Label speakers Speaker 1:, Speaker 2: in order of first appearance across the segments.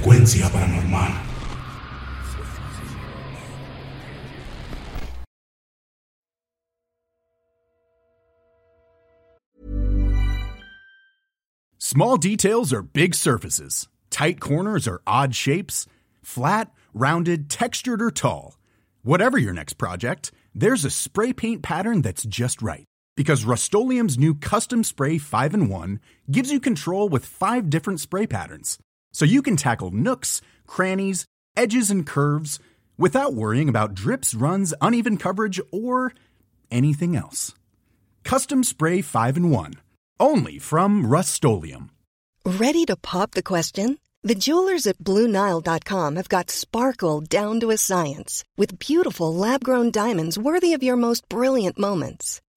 Speaker 1: Frecuencia paranormal.
Speaker 2: Small details are big surfaces. Tight corners are odd shapes. Flat, rounded, textured, or tall. Whatever your next project, there's a spray paint pattern that's just right. Because Rust new Custom Spray 5 in 1 gives you control with five different spray patterns. So you can tackle nooks, crannies, edges, and curves without worrying about drips, runs, uneven coverage, or anything else. Custom Spray 5 in 1. Only from Rust
Speaker 3: Ready to pop the question? The jewelers at BlueNile.com have got sparkle down to a science with beautiful lab grown diamonds worthy of your most brilliant moments.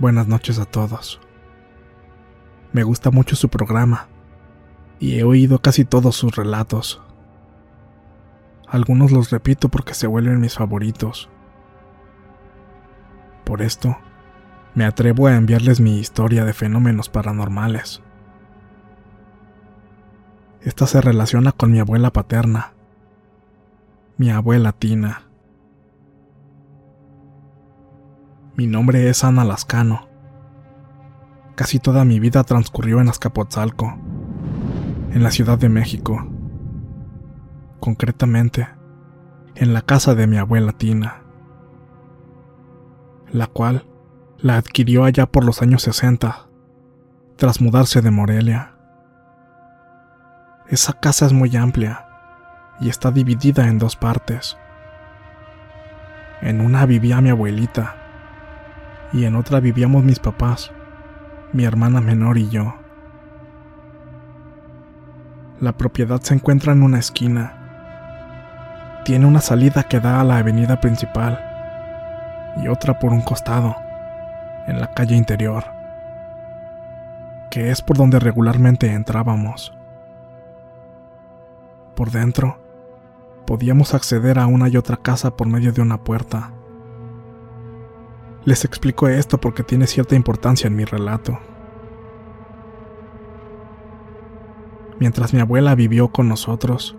Speaker 4: Buenas noches a todos. Me gusta mucho su programa y he oído casi todos sus relatos. Algunos los repito porque se vuelven mis favoritos. Por esto, me atrevo a enviarles mi historia de fenómenos paranormales. Esta se relaciona con mi abuela paterna, mi abuela Tina. Mi nombre es Ana Lascano. Casi toda mi vida transcurrió en Azcapotzalco, en la Ciudad de México. Concretamente, en la casa de mi abuela Tina, la cual la adquirió allá por los años 60, tras mudarse de Morelia. Esa casa es muy amplia y está dividida en dos partes. En una vivía mi abuelita, y en otra vivíamos mis papás, mi hermana menor y yo. La propiedad se encuentra en una esquina. Tiene una salida que da a la avenida principal y otra por un costado, en la calle interior, que es por donde regularmente entrábamos. Por dentro, podíamos acceder a una y otra casa por medio de una puerta les explico esto porque tiene cierta importancia en mi relato. Mientras mi abuela vivió con nosotros,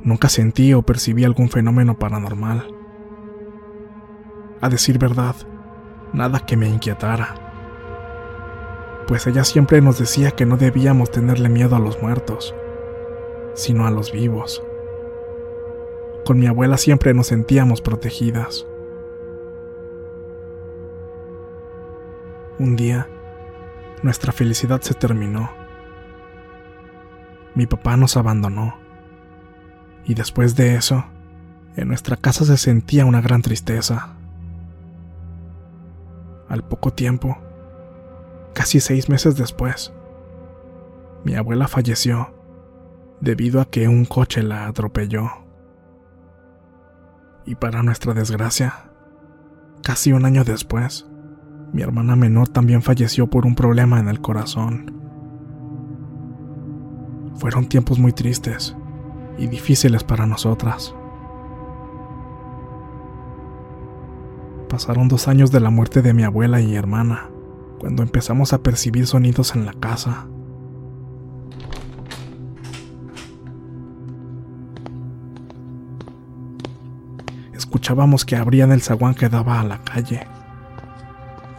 Speaker 4: nunca sentí o percibí algún fenómeno paranormal. A decir verdad, nada que me inquietara. Pues ella siempre nos decía que no debíamos tenerle miedo a los muertos, sino a los vivos. Con mi abuela siempre nos sentíamos protegidas. Un día, nuestra felicidad se terminó. Mi papá nos abandonó. Y después de eso, en nuestra casa se sentía una gran tristeza. Al poco tiempo, casi seis meses después, mi abuela falleció debido a que un coche la atropelló. Y para nuestra desgracia, casi un año después, mi hermana menor también falleció por un problema en el corazón. Fueron tiempos muy tristes y difíciles para nosotras. Pasaron dos años de la muerte de mi abuela y hermana, cuando empezamos a percibir sonidos en la casa. Escuchábamos que abrían el zaguán que daba a la calle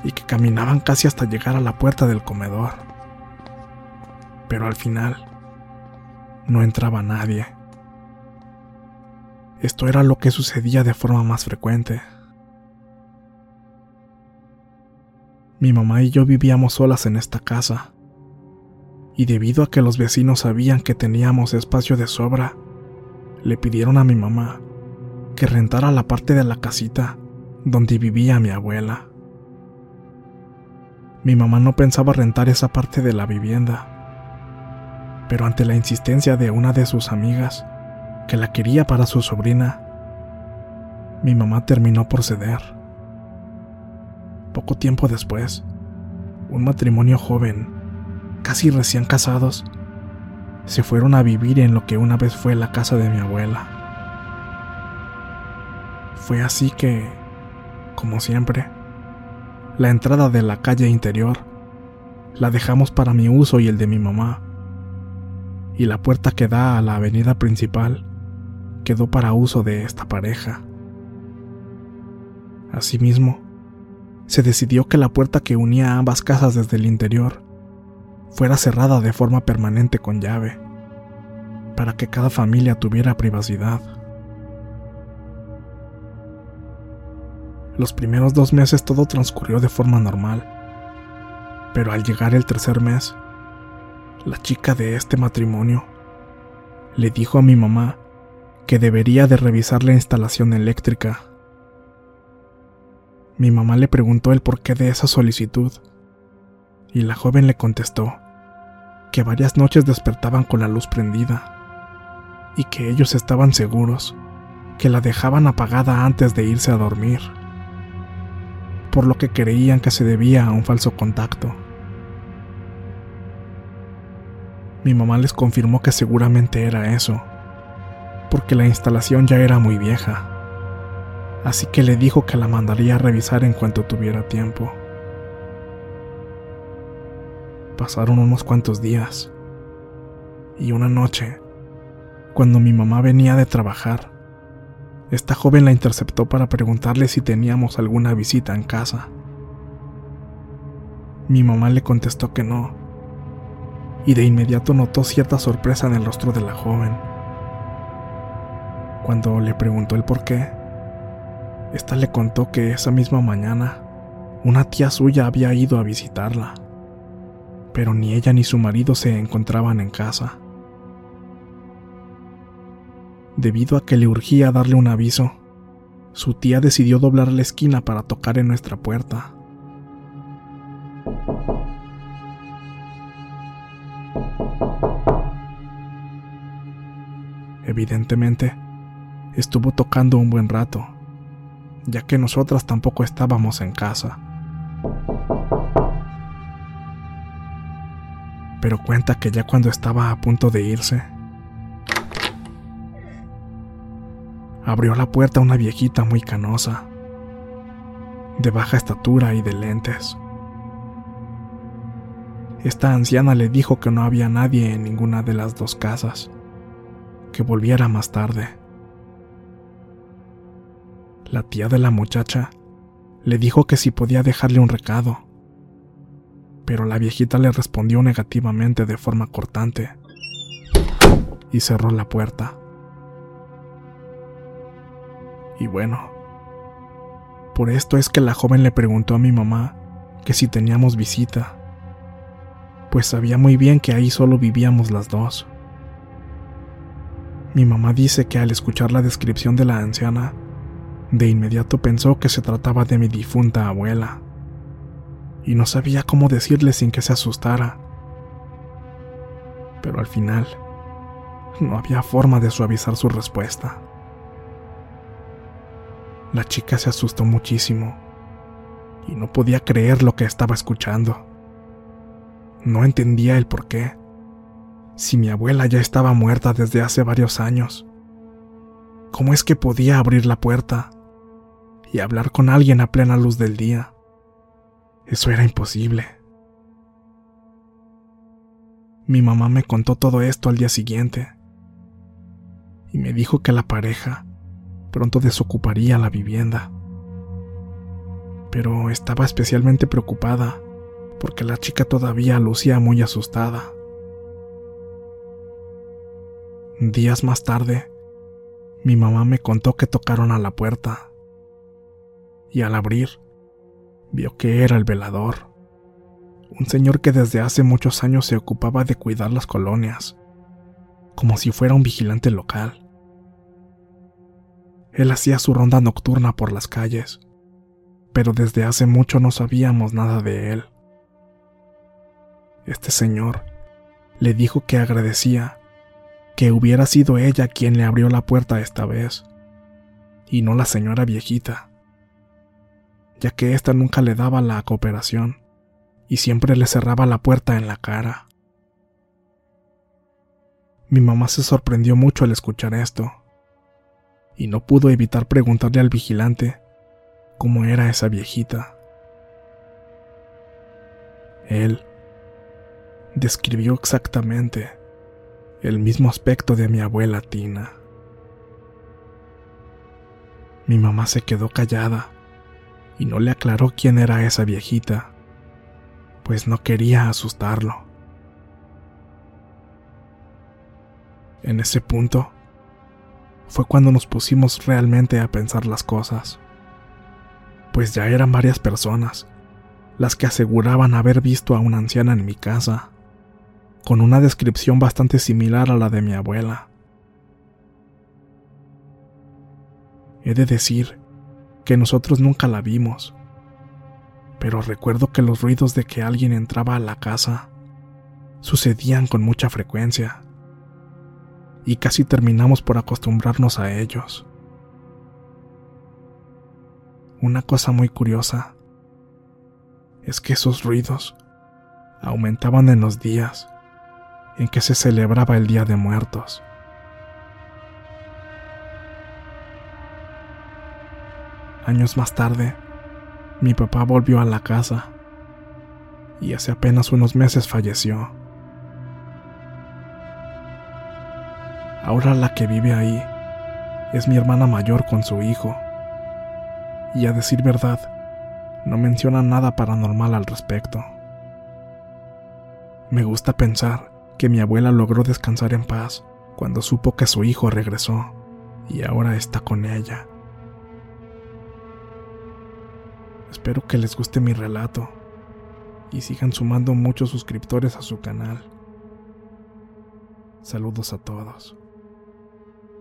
Speaker 4: y que caminaban casi hasta llegar a la puerta del comedor. Pero al final no entraba nadie. Esto era lo que sucedía de forma más frecuente. Mi mamá y yo vivíamos solas en esta casa, y debido a que los vecinos sabían que teníamos espacio de sobra, le pidieron a mi mamá que rentara la parte de la casita donde vivía mi abuela. Mi mamá no pensaba rentar esa parte de la vivienda, pero ante la insistencia de una de sus amigas, que la quería para su sobrina, mi mamá terminó por ceder. Poco tiempo después, un matrimonio joven, casi recién casados, se fueron a vivir en lo que una vez fue la casa de mi abuela. Fue así que, como siempre, la entrada de la calle interior la dejamos para mi uso y el de mi mamá, y la puerta que da a la avenida principal quedó para uso de esta pareja. Asimismo, se decidió que la puerta que unía a ambas casas desde el interior fuera cerrada de forma permanente con llave, para que cada familia tuviera privacidad. Los primeros dos meses todo transcurrió de forma normal, pero al llegar el tercer mes, la chica de este matrimonio le dijo a mi mamá que debería de revisar la instalación eléctrica. Mi mamá le preguntó el porqué de esa solicitud, y la joven le contestó que varias noches despertaban con la luz prendida, y que ellos estaban seguros que la dejaban apagada antes de irse a dormir, por lo que creían que se debía a un falso contacto. Mi mamá les confirmó que seguramente era eso, porque la instalación ya era muy vieja así que le dijo que la mandaría a revisar en cuanto tuviera tiempo. Pasaron unos cuantos días, y una noche, cuando mi mamá venía de trabajar, esta joven la interceptó para preguntarle si teníamos alguna visita en casa. Mi mamá le contestó que no, y de inmediato notó cierta sorpresa en el rostro de la joven. Cuando le preguntó el por qué, esta le contó que esa misma mañana una tía suya había ido a visitarla, pero ni ella ni su marido se encontraban en casa. Debido a que le urgía darle un aviso, su tía decidió doblar la esquina para tocar en nuestra puerta. Evidentemente, estuvo tocando un buen rato ya que nosotras tampoco estábamos en casa. Pero cuenta que ya cuando estaba a punto de irse, abrió la puerta una viejita muy canosa, de baja estatura y de lentes. Esta anciana le dijo que no había nadie en ninguna de las dos casas, que volviera más tarde la tía de la muchacha, le dijo que si podía dejarle un recado. Pero la viejita le respondió negativamente de forma cortante y cerró la puerta. Y bueno, por esto es que la joven le preguntó a mi mamá que si teníamos visita, pues sabía muy bien que ahí solo vivíamos las dos. Mi mamá dice que al escuchar la descripción de la anciana, de inmediato pensó que se trataba de mi difunta abuela, y no sabía cómo decirle sin que se asustara. Pero al final, no había forma de suavizar su respuesta. La chica se asustó muchísimo y no podía creer lo que estaba escuchando. No entendía el por qué. Si mi abuela ya estaba muerta desde hace varios años, ¿cómo es que podía abrir la puerta y hablar con alguien a plena luz del día. Eso era imposible. Mi mamá me contó todo esto al día siguiente y me dijo que la pareja pronto desocuparía la vivienda. Pero estaba especialmente preocupada porque la chica todavía lucía muy asustada. Días más tarde, Mi mamá me contó que tocaron a la puerta y al abrir vio que era el velador, un señor que desde hace muchos años se ocupaba de cuidar las colonias, como si fuera un vigilante local. Él hacía su ronda nocturna por las calles, pero desde hace mucho no sabíamos nada de él. Este señor le dijo que agradecía que hubiera sido ella quien le abrió la puerta esta vez, y no la señora viejita, ya que ésta nunca le daba la cooperación y siempre le cerraba la puerta en la cara. Mi mamá se sorprendió mucho al escuchar esto, y no pudo evitar preguntarle al vigilante cómo era esa viejita. Él describió exactamente el mismo aspecto de mi abuela Tina. Mi mamá se quedó callada y no le aclaró quién era esa viejita, pues no quería asustarlo. En ese punto fue cuando nos pusimos realmente a pensar las cosas, pues ya eran varias personas las que aseguraban haber visto a una anciana en mi casa, con una descripción bastante similar a la de mi abuela. He de decir que nosotros nunca la vimos, pero recuerdo que los ruidos de que alguien entraba a la casa sucedían con mucha frecuencia, y casi terminamos por acostumbrarnos a ellos. Una cosa muy curiosa es que esos ruidos aumentaban en los días en que se celebraba el Día de Muertos. Años más tarde, mi papá volvió a la casa y hace apenas unos meses falleció. Ahora la que vive ahí es mi hermana mayor con su hijo. Y a decir verdad, no menciona nada paranormal al respecto. Me gusta pensar que mi abuela logró descansar en paz cuando supo que su hijo regresó y ahora está con ella. Espero que les guste mi relato y sigan sumando muchos suscriptores a su canal. Saludos a todos.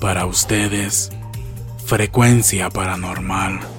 Speaker 5: Para ustedes, frecuencia paranormal.